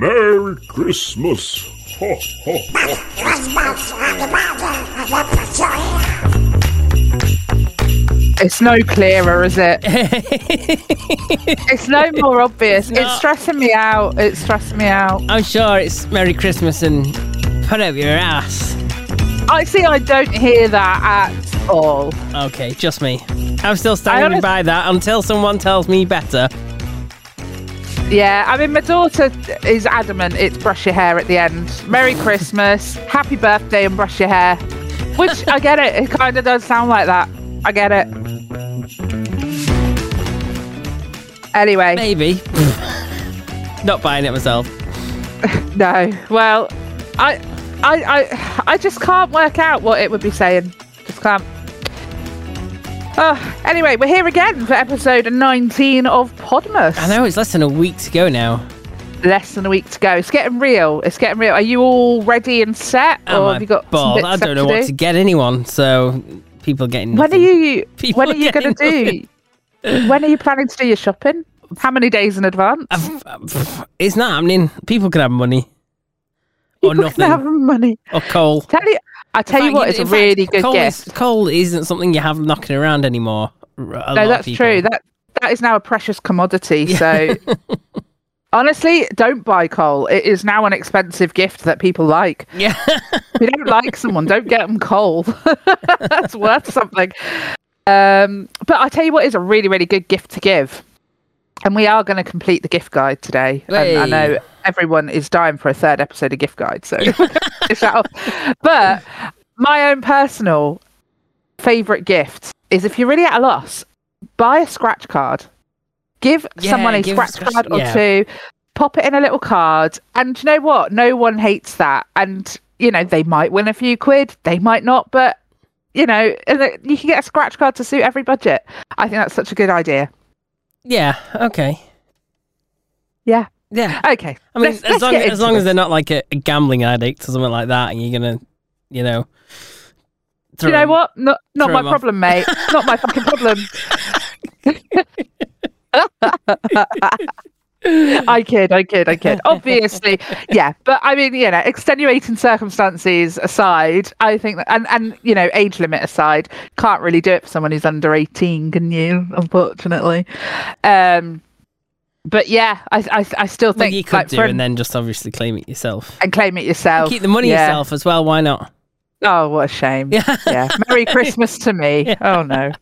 Merry Christmas. Ho, ho, ho. It's no clearer, is it? it's no more obvious. It's, not. stressing me out. It's stressing me out. I'm sure it's Merry Christmas and put up your ass. I see. I don't hear that at all. Okay, just me. I'm still standing honest- by that until someone tells me better. Yeah, I mean, my daughter is adamant it's brush your hair at the end. Merry Christmas, happy birthday, and brush your hair. Which I get it. It kind of does sound like that. I get it. Anyway, Maybe. Not buying it myself. no. Well, I, I, I, I just can't work out what it would be saying. Just can't. Oh, anyway, we're here again for episode 19 of Podmas. I know it's less than a week to go now. Less than a week to go. It's getting real. It's getting real. Are you all ready and set, Am or I have you got bits I don't know to what do? to get anyone, so people getting When are you? People when are you going to do? when are you planning to do your shopping? How many days in advance? It's not happening. People can have money. Or nothing. can have money. Or coal. Tell you, I tell you what, it's a fact, really good coal gift. Is, coal isn't something you have knocking around anymore. A no, that's true. That that is now a precious commodity. So honestly, don't buy coal. It is now an expensive gift that people like. Yeah. If you don't like someone, don't get them coal. that's worth something. Um, but I tell you what is a really, really good gift to give. And we are going to complete the gift guide today. And I know everyone is dying for a third episode of gift guide, so that off. But my own personal favorite gift is if you're really at a loss, buy a scratch card. Give Yeah, someone a give scratch scratch- card or yeah. two. Pop it in a little card, and you know what? No one hates that. And you know they might win a few quid, they might not, but you know you can get a scratch card to suit every budget. I think that's such a good idea. yeah. Okay. Yeah. Yeah. Okay. I mean, let's- as let's long as long as they're not like a, a gambling addict or something like that, and you're gonna, you know. Do you know what? Not not my 'em off. problem, mate. not my fucking problem. I kid, I kid, I kid. Obviously, yeah. But I mean, you know, extenuating circumstances aside, I think that, and and you know, age limit aside, can't really do it for someone who's under eighteen, can you? Unfortunately, um, but yeah, I I, I still Well, think you could like, do, and then just obviously claim it yourself. and claim it yourself. Keep the money Yeah. yourself as well. Why not? Oh, what a shame. Yeah. yeah. Merry Christmas to me. Oh no.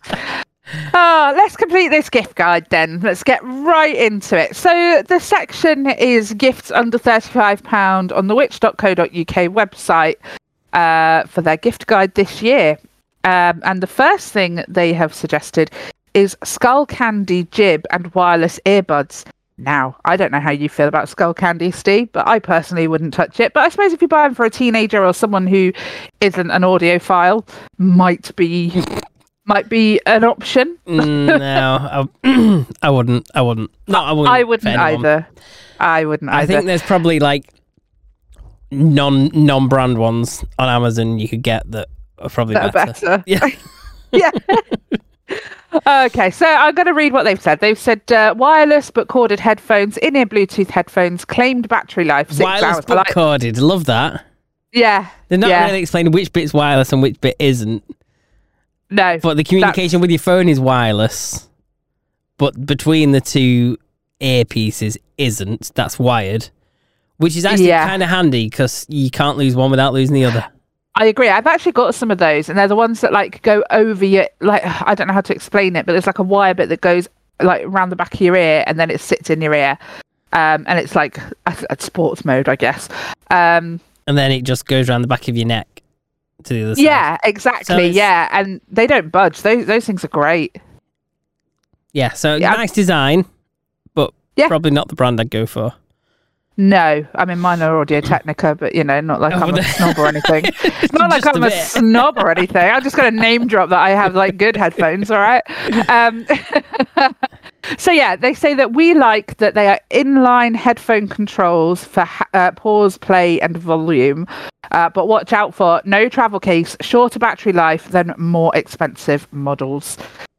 Oh, let's complete this gift guide then. Let's get right into it. So the section is gifts under £35 on the which.co.uk website uh, for their gift guide this year. Um, and the first thing they have suggested is Skullcandy Jib and wireless earbuds. Now, I don't know how you feel about Skullcandy, Steve, but I personally wouldn't touch it. But I suppose if you buy them for a teenager or someone who isn't an audiophile, might be might be an option. Mm, no, I, I wouldn't. I wouldn't. No, I wouldn't. I wouldn't either. I wouldn't Either. I think there's probably like non non brand ones on Amazon you could get that are probably that better. better. Yeah. yeah. okay, so I'm going to read what they've said. They've said uh, wireless but corded headphones, in-ear Bluetooth headphones, claimed battery life six wireless hours. But like- corded. Love that. yeah, They're not yeah. really explaining which bit's wireless and which bit isn't. no, But the communication with your phone is wireless. But between the two earpieces isn't. That's wired. Which is actually Yeah. kind of handy because you can't lose one without losing the other. I agree. I've actually got some of those, and they're the ones that like go over your like. I don't know how to explain it, but there's like a wire bit that goes like around the back of your ear, and then it sits in your ear, um, and it's like at, sports mode, I guess. Um, And then it just goes around the back of your neck to the other side. yeah, exactly. it's- yeah, and they don't budge. Those those things are great. Yeah, so Yeah. nice design, but Yeah. probably not the brand I'd go for. No, I mean mine are Audio Technica, but you know, not like Oh, I'm a snob or anything. It's not like a I'm a, bit. snob or anything. I'm just going to name drop that I have like good headphones. All right. Um, So yeah, they say that we like that they are inline headphone controls for ha- uh, pause, play, and volume. Uh, but watch out for no travel case, shorter battery life than more expensive models.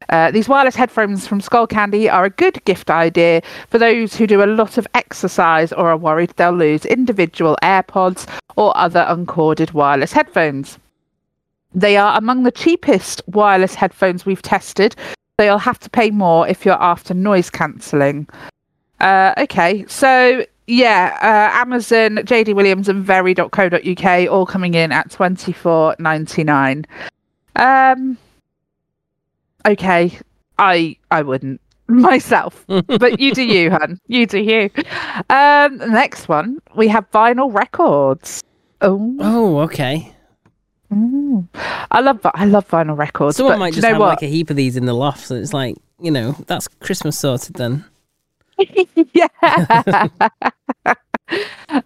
Uh, these wireless headphones from Skullcandy are a good gift idea for those who do a lot of exercise or are worried they'll lose individual AirPods or other uncorded wireless headphones. They are among the cheapest wireless headphones we've tested. So you'll have to pay more if you're after noise cancelling. Uh, okay, so yeah, uh, Amazon, JD Williams, and Very.co.uk all coming in at twenty four ninety nine. Um, okay, I I wouldn't myself, but you do you, hun. You do you. Um, next one we have vinyl records. Oh, Oh, okay. Mm. I love I love vinyl records. Someone might just have what? like a heap of these in the loft, so it's like you know that's Christmas sorted then. yeah.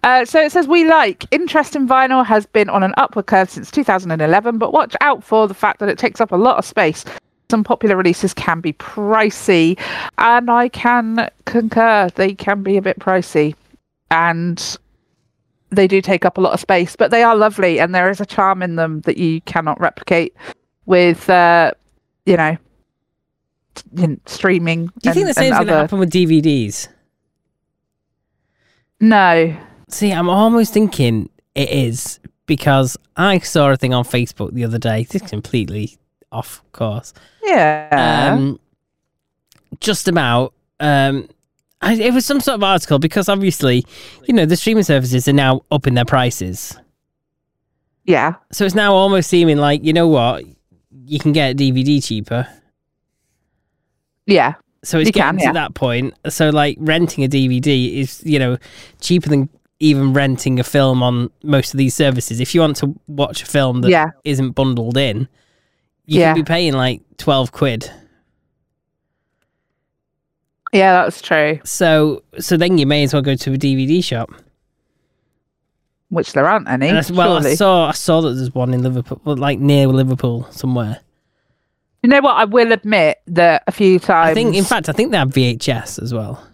Uh, so it says we like interest in vinyl has been on an upward curve since 2011, but watch out for the fact that it takes up a lot of space. Some popular releases can be pricey, and I can concur. They can be a bit pricey, and they do take up a lot of space, but they are lovely, and there is a charm in them that you cannot replicate with, uh, you know, streaming. Do you think the same and going to happen with DVDs? No. See, I'm almost thinking it is because I saw a thing on Facebook the other day. This is completely off course. Yeah. Um, just about. Um, it was some sort of article because obviously, you know, the streaming services are now upping their prices. yeah. So it's now almost seeming like you know what, you can get a DVD cheaper. Yeah. So it's You getting can, to yeah. that point. So like renting a DVD is you know cheaper than even renting a film on most of these services. If you want to watch a film that Yeah. not bundled in, you Yeah. can be paying like twelve quid. Yeah, that's true. So so then you may as well go to a DVD shop. Which there aren't any. And I, well, I saw I saw that there's one in Liverpool, like near Liverpool somewhere. You know what? I will admit that a few times. I think, in fact, I think they have VHS as well.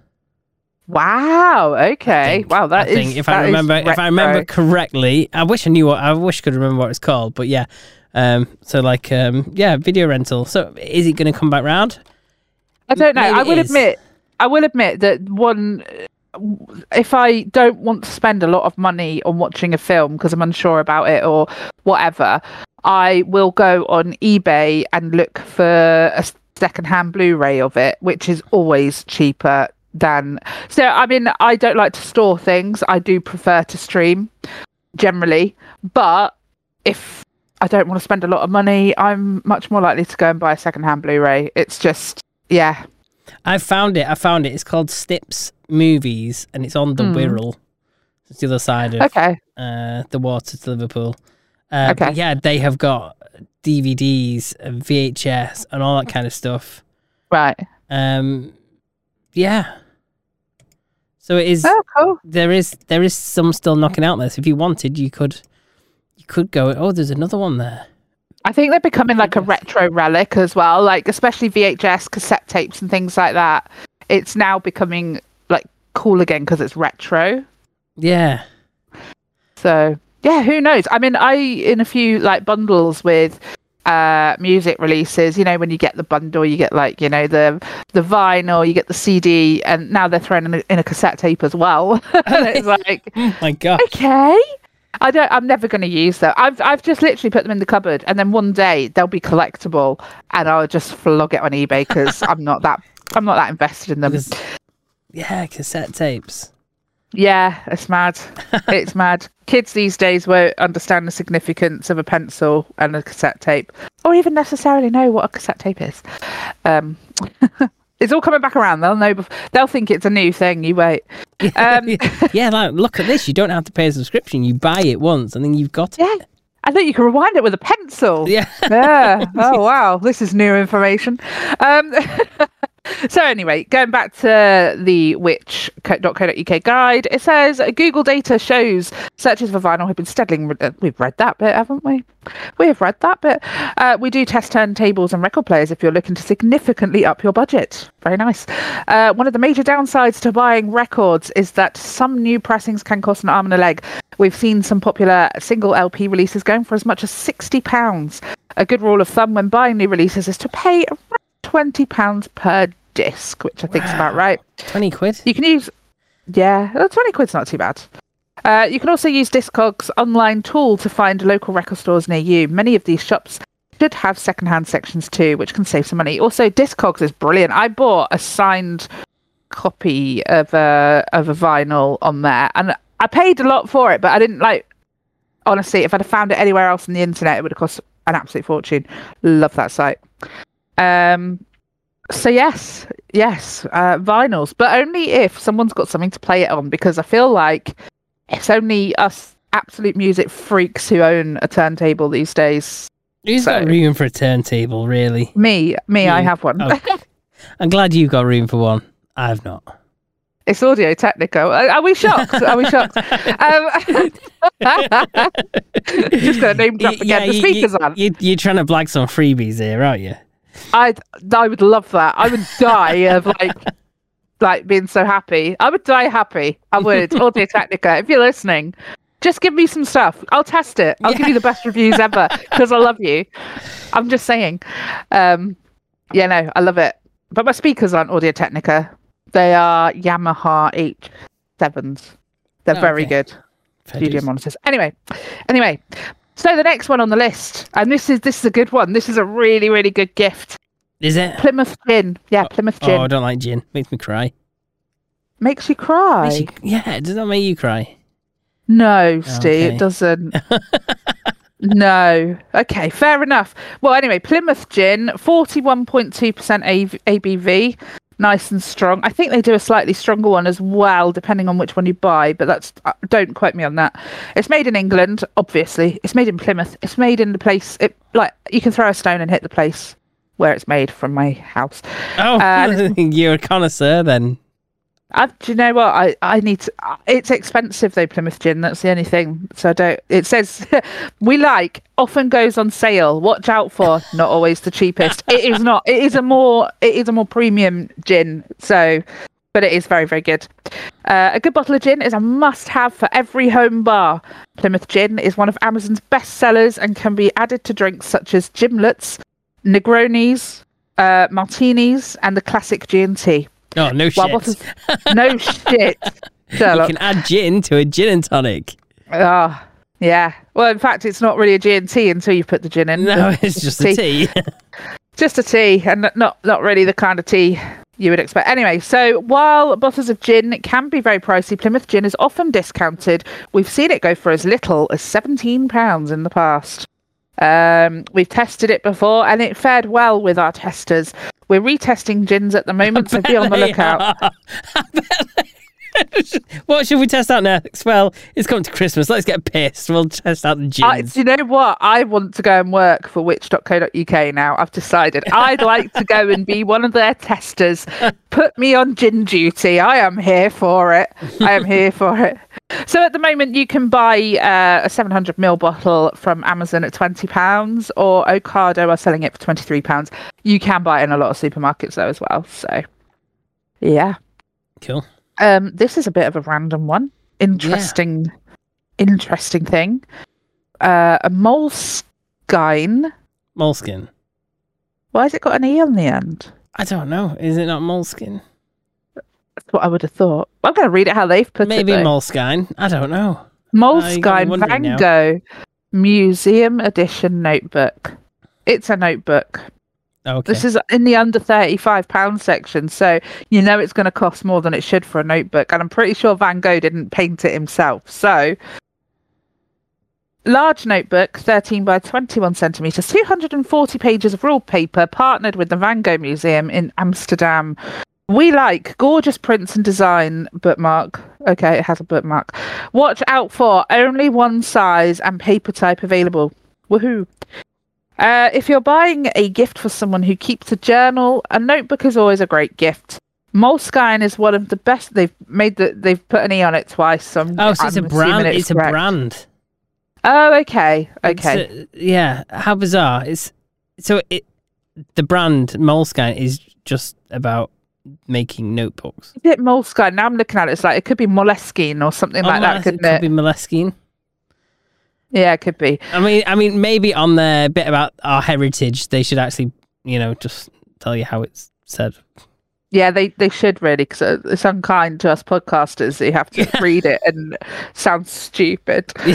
Wow. Okay. think. wow. That I is. think if I remember if I remember correctly, I wish I knew what I wish I could remember what it's called, but yeah. Um so like um yeah, video rental. So is it going to come back round? I don't know. maybe I will admit. I will admit that one. If I don't want to spend a lot of money on watching a film because I'm unsure about it or whatever, I will go on eBay and look for a secondhand Blu-ray of it, which is always cheaper than. So I mean, I don't like to store things. I do prefer to stream generally, but if I don't want to spend a lot of money, I'm much more likely to go and buy a secondhand Blu-ray. It's just yeah, I found it. I found it. It's called Stips Movies and it's on the Hmm. Wirral. It's the other side of okay. uh the water to Liverpool. Uh, Okay. yeah, they have got DVDs and VHS and all that kind of stuff. Right. Um yeah. So it is Oh, cool. there is there is some still knocking out there. So if you wanted, you could you could go. Oh, there's another one there. I think they're becoming like a retro relic as well, like especially VHS cassette tapes and things like that. It's now becoming like cool again because it's retro. Yeah, So yeah, who knows? I mean, I in a few like bundles with uh music releases you know when you get the bundle you get like you know the the vinyl you get the cd and now they're throwing in a, in a cassette tape as well and it's like oh my god okay i don't i'm never going to use them. I've i've just literally put them in the cupboard and then one day they'll be collectible and i'll just flog it on ebay because i'm not that i'm not that invested in them. Because- yeah, cassette tapes. yeah it's mad. It's mad. Kids these days won't understand the significance of a pencil and a cassette tape or even necessarily know what a cassette tape is. Um it's all coming back around they'll know bef- they'll think it's a new thing you wait um yeah, like look at this. You don't have to pay a subscription. You buy it once, and then you've got it. yeah I think you can rewind it with a pencil. Yeah. yeah. Oh wow, this is new information. Um, So anyway, going back to the which.co.uk guide, it says Google data shows searches for vinyl have been steadily. uh, We've read that bit, haven't we? We have read that bit. Uh, we do test turntables and record players if you're looking to significantly up your budget. Very nice. Uh, one of the major downsides to buying records is that some new pressings can cost an arm and a leg. We've seen some popular single LP releases going for as much as sixty pounds. A good rule of thumb when buying new releases is to pay twenty pounds per disc, which I think is about right. 20 quid? You can use, yeah, uh, twenty quid's not too bad. Uh, you can also use Discogs online tool to find local record stores near you. Many of these shops should have secondhand sections too, which can save some money. Also, Discogs is brilliant. I bought a signed copy of a of a vinyl on there, and I paid a lot for it, but I didn't like. Honestly, if I'd have found it anywhere else on the internet, it would have cost an absolute fortune. Love that site. Um, so yes, yes, uh, vinyls, but only if someone's got something to play it on, because I feel like it's only us absolute music freaks who own a turntable these days. Who's got room for a turntable, really? Me, me, I have one. oh. I'm glad you've got room for one. I've not. it's Audio Technica. Are, are we shocked? Are we shocked? Um, just gonna name drop again. the you- speakers you, on. You, you're trying to blag some freebies here, aren't you? I I would love that. I would die of like like being so happy. I would die happy. I would. Audio Technica, if you're listening, just give me some stuff. I'll test it. I'll give you the best reviews ever because I love you. I'm just saying. Um, yeah, no, I love it. But my speakers aren't Audio Technica. They are Yamaha HS7s. They're Oh, very okay. good Fair studio monitors. Anyway, anyway. So the next one on the list, and this is this is a good one. This is a really really good gift. Is it? Plymouth Gin. Yeah, oh, Plymouth Gin. Oh, I don't like gin. Makes me cry. Makes you cry. Makes you, yeah, does that make you cry? No, oh, Steve, Okay. it doesn't. no. Okay, fair enough. Well, anyway, Plymouth Gin, 41.2% ABV. Nice and strong. I think they do a slightly stronger one as well, depending on which one you buy, but that's uh, don't quote me on that. It's made in England, obviously. It's made in Plymouth. It's made in the place it like you can throw a stone and hit the place where it's made from my house. Oh, Uh, you're a connoisseur then. I, do you know what? I, I need to. It's expensive though, Plymouth Gin. That's the only thing. So I don't. It says we like often goes on sale. Watch out for not always the cheapest. it is not. It is a more. It is a more premium gin. So, but it is very very good. Uh, a good bottle of gin is a must-have for every home bar. Plymouth Gin is one of Amazon's best sellers and can be added to drinks such as gimlets, Negronis, uh, martinis, and the classic G&T. Oh, no shit. is- no shit, you can add gin to a gin and tonic. Ah, yeah. Well, in fact, it's not really a G and T until you put the gin in. No, it's just a tea. Just a tea, and not not really the kind of tea you would expect. Anyway, so while bottles of gin can be very pricey, Plymouth Gin is often discounted. We've seen it go for as little as seventeen pounds in the past. Um, we've tested it before, and it fared well with our testers. We're retesting gins at the moment, so be on the lookout. are. I bet they- what should we test out next? Well, it's coming to Christmas. Let's get pissed. We'll test out the gins. I, do you know what? I want to go and work for which.co.uk now. I've decided I'd like to go and be one of their testers. Put me on gin duty. I am here for it. I am here for it. So at the moment, you can buy uh, a 700ml bottle from Amazon at £20 or Ocado are selling it for £23. You can buy it in a lot of supermarkets though as well. So, yeah. cool. Um, this is a bit of a random one. Interesting, interesting thing. Uh, a moleskine. Moleskin. Why has it got an e on the end? I don't know. Is it not moleskin? That's what I would have thought. I'm going to read it how they've put Maybe it. Maybe moleskine. I don't know. You got Moleskine wondering Van. Gogh Museum Edition Notebook. It's a notebook. Okay. This is in the under thirty-five pound section, so you know it's going to cost more than it should for a notebook. And I'm pretty sure Van Gogh didn't paint it himself. So, large notebook, thirteen by twenty-one centimeters, two hundred and forty pages of ruled paper, partnered with the Van Gogh Museum in Amsterdam. We like gorgeous prints and design. Bookmark. Okay, it has a bookmark. Watch out for only one size and paper type available. Woohoo! Uh, if you're buying a gift for someone who keeps a journal, a notebook is always a great gift. Moleskine is one of the best. They've made the. They've put an e on it twice. So I'm, Oh, so it's I'm a brand. assuming It's, a brand. Oh, okay, It's okay. a- yeah. How bizarre! It's so it. The brand Moleskine is just about making notebooks. Is it Moleskine? Now I'm looking at it. It's like it could be Moleskine or something like Oh, that, it couldn't could it? be Moleskine. Yeah, it could be. I mean, I mean, maybe on the bit about our heritage, they should actually, you know, just tell you how it's said. Yeah, they, they should really because it's unkind to us podcasters. that You have to read it and sound stupid.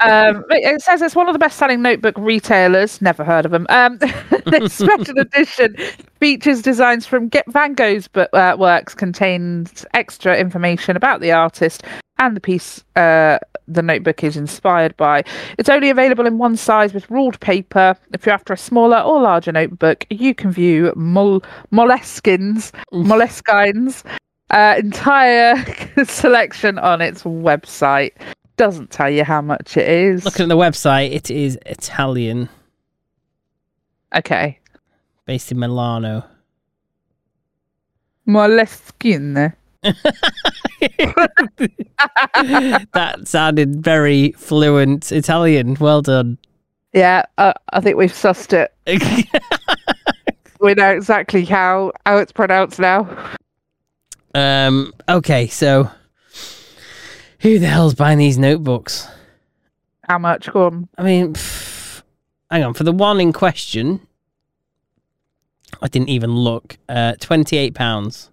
um, it says it's one of the best selling notebook retailers. Never heard of them. Um, this special edition features designs from Get Van Gogh's but, uh, works, contains extra information about the artist and the piece uh, the notebook is inspired by. It's only available in one size with ruled paper. If you're after a smaller or larger notebook, you can view Mol- Moleskines, Moleskine's uh, entire selection on its website. Doesn't tell you how much it is. Looking at the website, it is Italian, okay. based in Milano. Moleskine. that sounded very fluent Italian. Well done. Yeah, uh, I think we've sussed it. We know exactly how, how it's pronounced now. um. Okay, so who the hell's buying these notebooks? How much? Go on. I mean, pff, hang on. For the one in question, I didn't even look. Uh, twenty-eight pounds.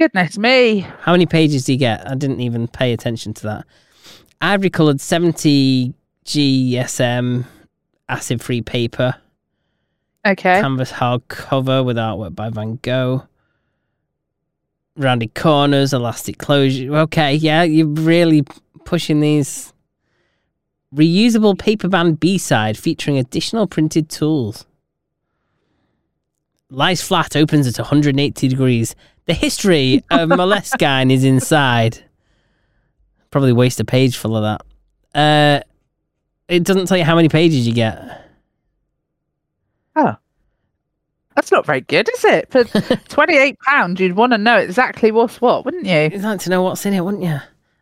Goodness me. How many pages do you get? I didn't even pay attention to that. Ivory coloured 70 GSM acid free paper, Okay. canvas hardcover with artwork by Van Gogh, rounded corners, elastic closure. Okay, yeah, you're really pushing these. Reusable paper band B side featuring additional printed tools. Lies flat, opens at 180 degrees. The history of Moleskine is inside. Probably waste a page full of that. Uh, it doesn't tell you how many pages you get. Oh. That's not very good, is it? For £28, you'd want to know exactly what's what, wouldn't you? You'd like to know what's in it, wouldn't you?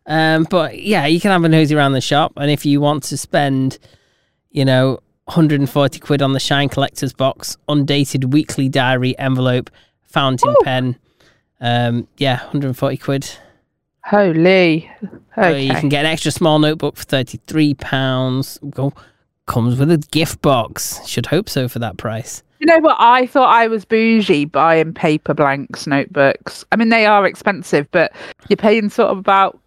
Um, but yeah, you can have a nosy around the shop, and if you want to spend, you know, 140 quid on the Shine Collector's box, undated weekly diary envelope, fountain Ooh. pen, um, yeah, 140 quid. Holy. So you can get an extra small notebook for 33 pounds. Go comes with a gift box. Should hope so for that price. You know what? I thought I was bougie buying Paperblanks notebooks. I mean, they are expensive, but you're paying sort of about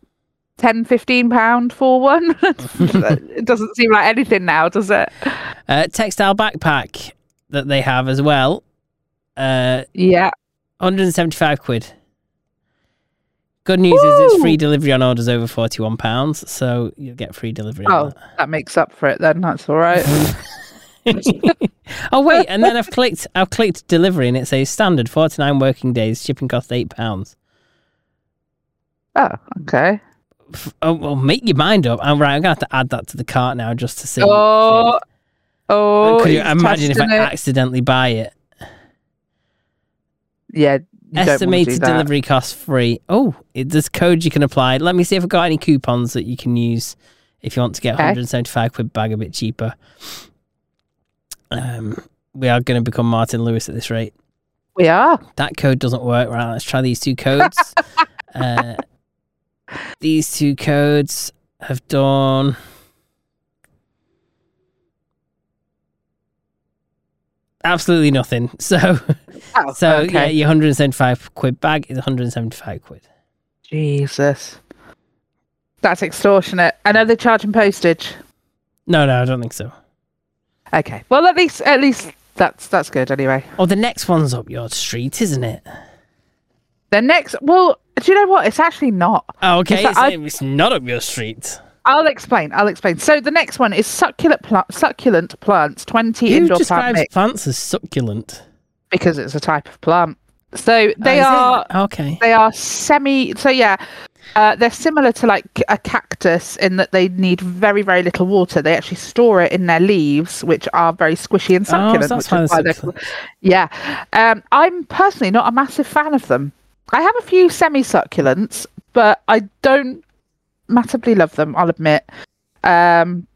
10, 15 pound for one. it doesn't seem like anything now, does it? Uh, textile backpack that they have as well. Uh, Yeah. 175 quid. Good news is it's free delivery on orders over 41 pounds, so you'll get free delivery on Oh, that. that makes up for it then. That's all right. oh wait, and then I've clicked I've clicked delivery and it says standard 49 working days, shipping cost 8 pounds. oh, okay. Oh, well, make your mind up. I'm right. I'm gonna have to add that to the cart now just to see. Oh, oh. Could you imagine if I it. accidentally buy it? Yeah. Estimated delivery cost free. Oh, it, there's code you can apply. Let me see if I've got any coupons that you can use if you want to get Okay. 175 quid bag a bit cheaper. Um, we are going to become Martin Lewis at this rate. We are. That code doesn't work. Right, let's try these two codes. uh, these two codes have done. Absolutely nothing. So, Oh, so yeah, your 175 quid bag is 175 quid. Jesus. That's extortionate. I know they're charging postage. No, no, I don't think so. Okay. Well, at least at least that's that's good anyway. Oh, the next one's up your street, isn't it? The next, well, do you know what? It's actually not. Oh, okay. In It's, I- it's not up your street. I'll explain. I'll explain. So the next one is succulent pla- succulent plants, twenty Who indoor plant describes mix plants as succulent? because it's a type of plant. So Oh, they it? are okay. they are semi. So yeah, Uh, they're similar to like a cactus in that they need very, very little water. They actually store it in their leaves, which are very squishy and succulent. Oh, that's which why is why they're succulent. yeah. Um, I'm personally not a massive fan of them. I have a few semi succulents, but I don't massively love them, I'll admit. Um,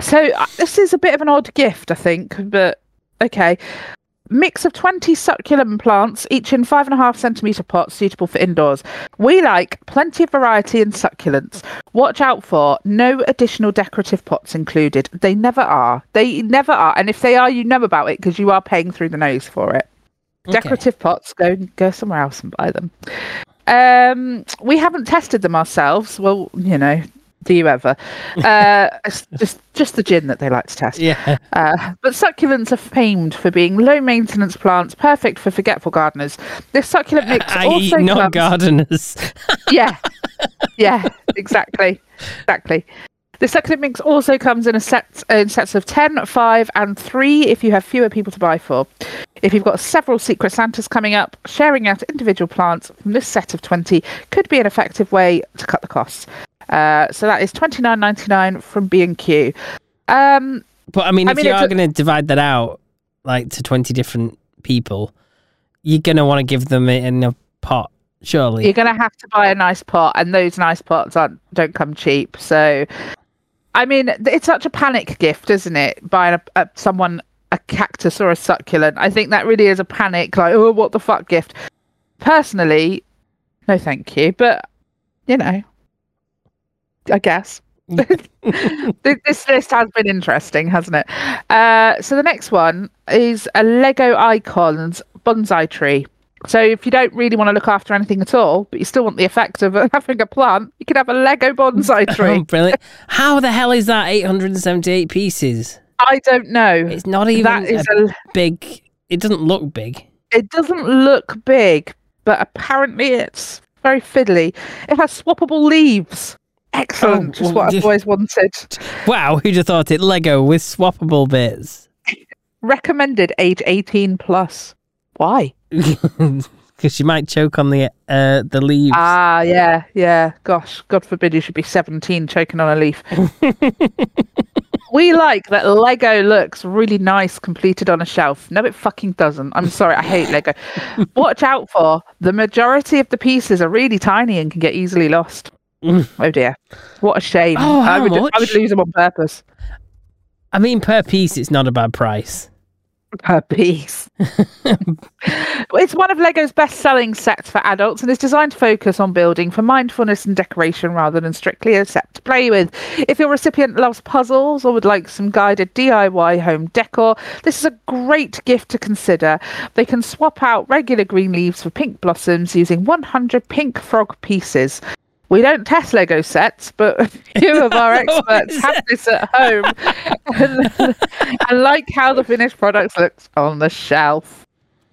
so uh, this is a bit of an odd gift, I think, but okay. Mix of 20 succulent plants, each in five and a half centimetre pots suitable for indoors. We like plenty of variety in succulents. Watch out for no additional decorative pots included. They never are. They never are. And if they are, you know about it because you are paying through the nose for it. Okay. Decorative pots, go go somewhere else and buy them. Um, we haven't tested them ourselves. Well, you know, do you ever? Uh, it's just just the gin that they like to test. Yeah. Uh, but succulents are famed for being low maintenance plants, perfect for forgetful gardeners. This succulent mix I also eat not gardeners. yeah, yeah, exactly, exactly. The succulent mix also comes in a set in sets of 10, 5, and 3 if you have fewer people to buy for. If you've got several Secret Santas coming up, sharing out individual plants from this set of 20 could be an effective way to cut the costs. Uh, so that is twenty nine ninety nine from B and Q. Um, But I mean, I if mean, you are going to divide that out like to 20 different people, you're going to want to give them it in a pot, surely. you're going to have to buy a nice pot, and those nice pots aren't don't come cheap. So, I mean, it's such a panic gift, isn't it? Buying a, a someone a cactus or a succulent. I think that really is a panic, like, oh, what the fuck gift. Personally, no, thank you. But you know, I guess. This list has been interesting, hasn't it? Uh, so the next one is a Lego Icons bonsai tree. So if you don't really want to look after anything at all, but you still want the effect of having a plant, you can have a Lego bonsai Oh, tree. brilliant. How the hell is that 878 pieces? I don't know. It's not even That is a a. big. It doesn't look big. It doesn't look big, but apparently it's very fiddly. It has swappable leaves. Excellent. Oh, what I've always wanted. Wow, who'd have thought it? Lego with swappable bits. Recommended age 18 plus. Why? Because you might choke on the uh, the leaves. Ah, yeah, yeah. Gosh, God forbid you should be 17 choking on a leaf. we like that Lego looks really nice completed on a shelf. No, it fucking doesn't. I'm sorry, I hate Lego. Watch out for the majority of the pieces are really tiny and can get easily lost. oh dear, what a shame. Oh, I how would I would lose them on purpose. I mean, per piece, it's not a bad price. Per piece. it's one of Lego's best selling sets for adults and is designed to focus on building for mindfulness and decoration rather than strictly a set to play with. If your recipient loves puzzles or would like some guided DIY home decor, this is a great gift to consider. They can swap out regular green leaves for pink blossoms using 100 pink frog pieces. We don't test Lego sets, but a few of our experts have this at home and, and like how the finished product looks on the shelf.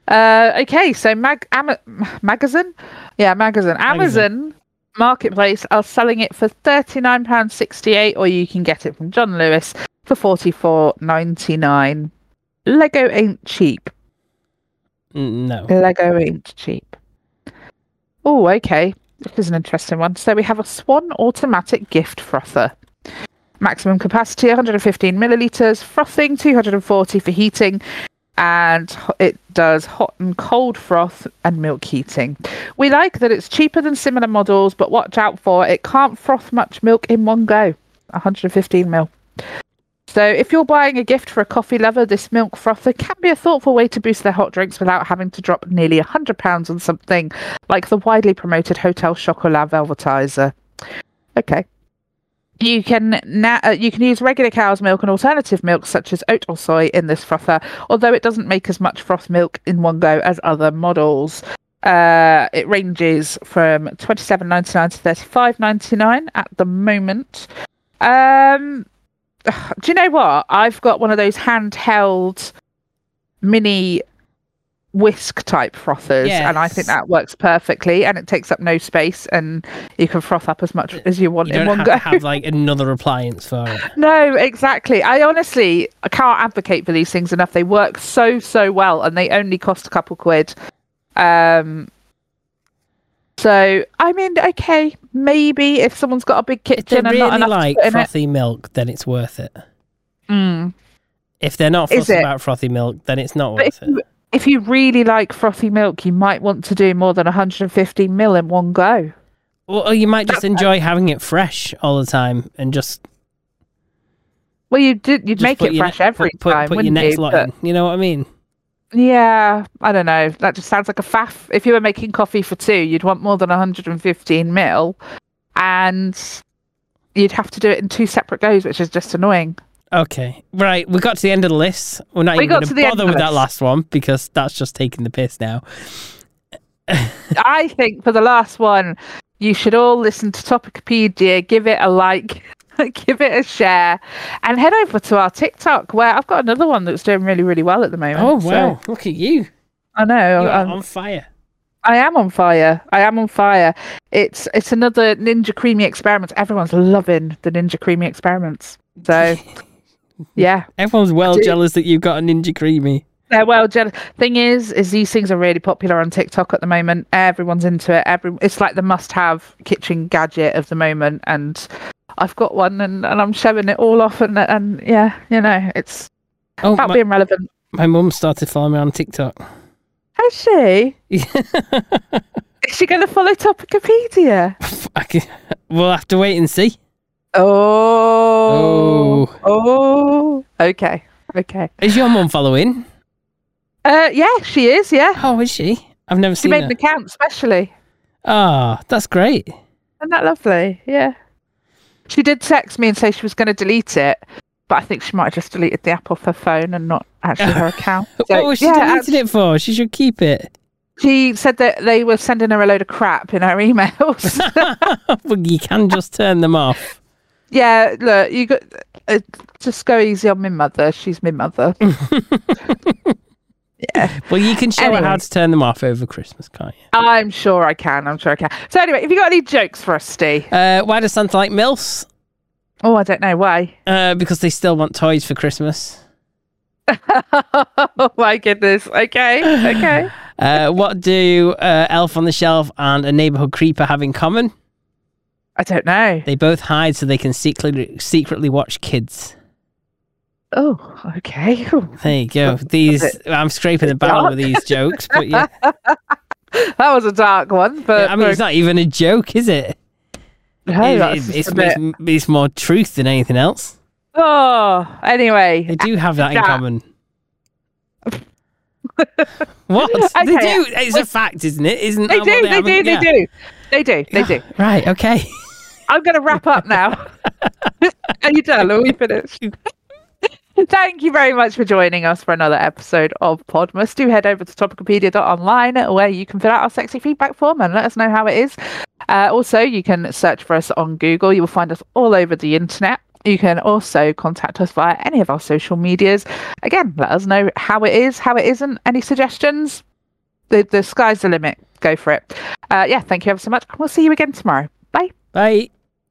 Uh, okay, so mag Ama- magazine, yeah, magazine. Amazon Marketplace are selling it for thirty nine pounds sixty eight, or you can get it from John Lewis for forty four ninety nine. Lego ain't cheap. Mm, No. Lego ain't cheap. Oh, okay. This is an interesting one. So we have a Swan automatic gift frother. Maximum capacity 115 milliliters, frothing 240 for heating, and it does hot and cold froth and milk heating. We like that it's cheaper than similar models, but watch out for it can't froth much milk in one go. 115 mil. So, if you're buying a gift for a coffee lover, this milk frother can be a thoughtful way to boost their hot drinks without having to drop nearly £100 on something like the widely promoted Hotel Chocolat Velvetizer. Okay. You can na- uh, you can use regular cow's milk and alternative milk such as oat or soy in this frother, although it doesn't make as much froth milk in one go as other models. Uh, it ranges from twenty seven ninety nine to thirty five ninety nine at the moment. Um, do you know what? I've got one of those handheld mini whisk type frothers, and I think that works perfectly. And it takes up no space, and you can froth up as much as you want You in one have go. to have like another appliance for it. No, exactly. I honestly I can't advocate for these things enough. They work so so well, and they only cost a couple quid. Um, So I mean, okay, maybe if someone's got a big kitchen and not really enough to like put in it, frothy milk, then it's worth it. Mm. If they're not fussed about frothy milk, then it's not But worth if it. if you really like frothy milk, you might want to do more than 115 mil in one go. Or you might just enjoy having it fresh all the time and just, Well, you did. You'd make it your fresh ne- every put, put, time, put your wouldn't next you? lot But- in. You know what I mean? Yeah, I don't know. That just sounds like a faff. If you were making coffee for two, you'd want more than 115 mil, and you'd have to do it in two separate goes, which is just annoying. Okay, right. We got to the end of the list. We're not We even going to to the end bother with that last one because that's just taking the piss now. I think for the last one, you should all listen to Topicopedia, give it a like, give it a share, and head over to our TikTok where I've got another one that's doing really, really well at the moment. Oh So, wow! Look at you. I know. You I'm- um, on fire. I am on fire. I am on fire. It's it's another Ninja Creami experiment. Everyone's loving the Ninja Creami experiments. So yeah, Everyone's well jealous that you've got a Ninja Creami. they're well jealous. Thing is, is these things are really popular on TikTok at the moment. Everyone's into it. Every it's like the must-have kitchen gadget of the moment, and I've got one, and, and I'm showing it all off, and and yeah, you know, it's Oh, about my, being relevant. my mum started following me on TikTok. Has she? Is she going to follow Topicopedia? I can- we'll have to wait and see. Oh. Oh. Oh. Okay. Okay. Is your mum following? Uh, yeah, she is. Yeah, Oh, is she? I've never she seen She made her. an account specially. Ah, that's great. Isn't that lovely? Yeah. She did text me and say she was going to delete it, but I think she might have just deleted the app off her phone and not actually her account. So, what was she yeah, deleted it for? She should keep it. She said that they were sending her a load of crap in her emails. well, you can just turn them off. yeah, look, you got uh, just go easy on my mother. She's my mother. yeah. Well, you can show her how to turn them off over Christmas, can't you? I'm sure I can. I'm sure I can. So anyway, have you got any jokes for us, Steve? Uh, why does Santa like MILFs? Oh, I don't know why. Uh, because they still want toys for Christmas. oh my goodness. Okay. Okay. Uh, what do uh, Elf on the Shelf and a neighborhood creeper have in common? I don't know. They both hide so they can secretly secretly watch kids. Oh, okay. There you go. These I'm scraping the barrel with these jokes, but yeah, That was a dark one, but I mean it's not even a joke, is it? no, It- that's it- it's, bit- it's, it's more truth than anything else. Oh, anyway. They do have that in that. common. what? They do. It's a fact, isn't it? Isn't They do, they, have do, in- they do. They do, they do. Right. Okay. I'm going to wrap up now. Are you done? Are we finished? Thank you very much for joining us for another episode of Podmas. Do head over to topicopedia.online where you can fill out our sexy feedback form and let us know how it is. Uh, also, you can search for us on Google. You will find us all over the internet. You can also contact us via any of our social medias. Again, let us know how it is, how it isn't. Any suggestions? The, the sky's the limit. Go for it. Uh, yeah, thank you ever so much. We'll see you again tomorrow. Bye. Bye.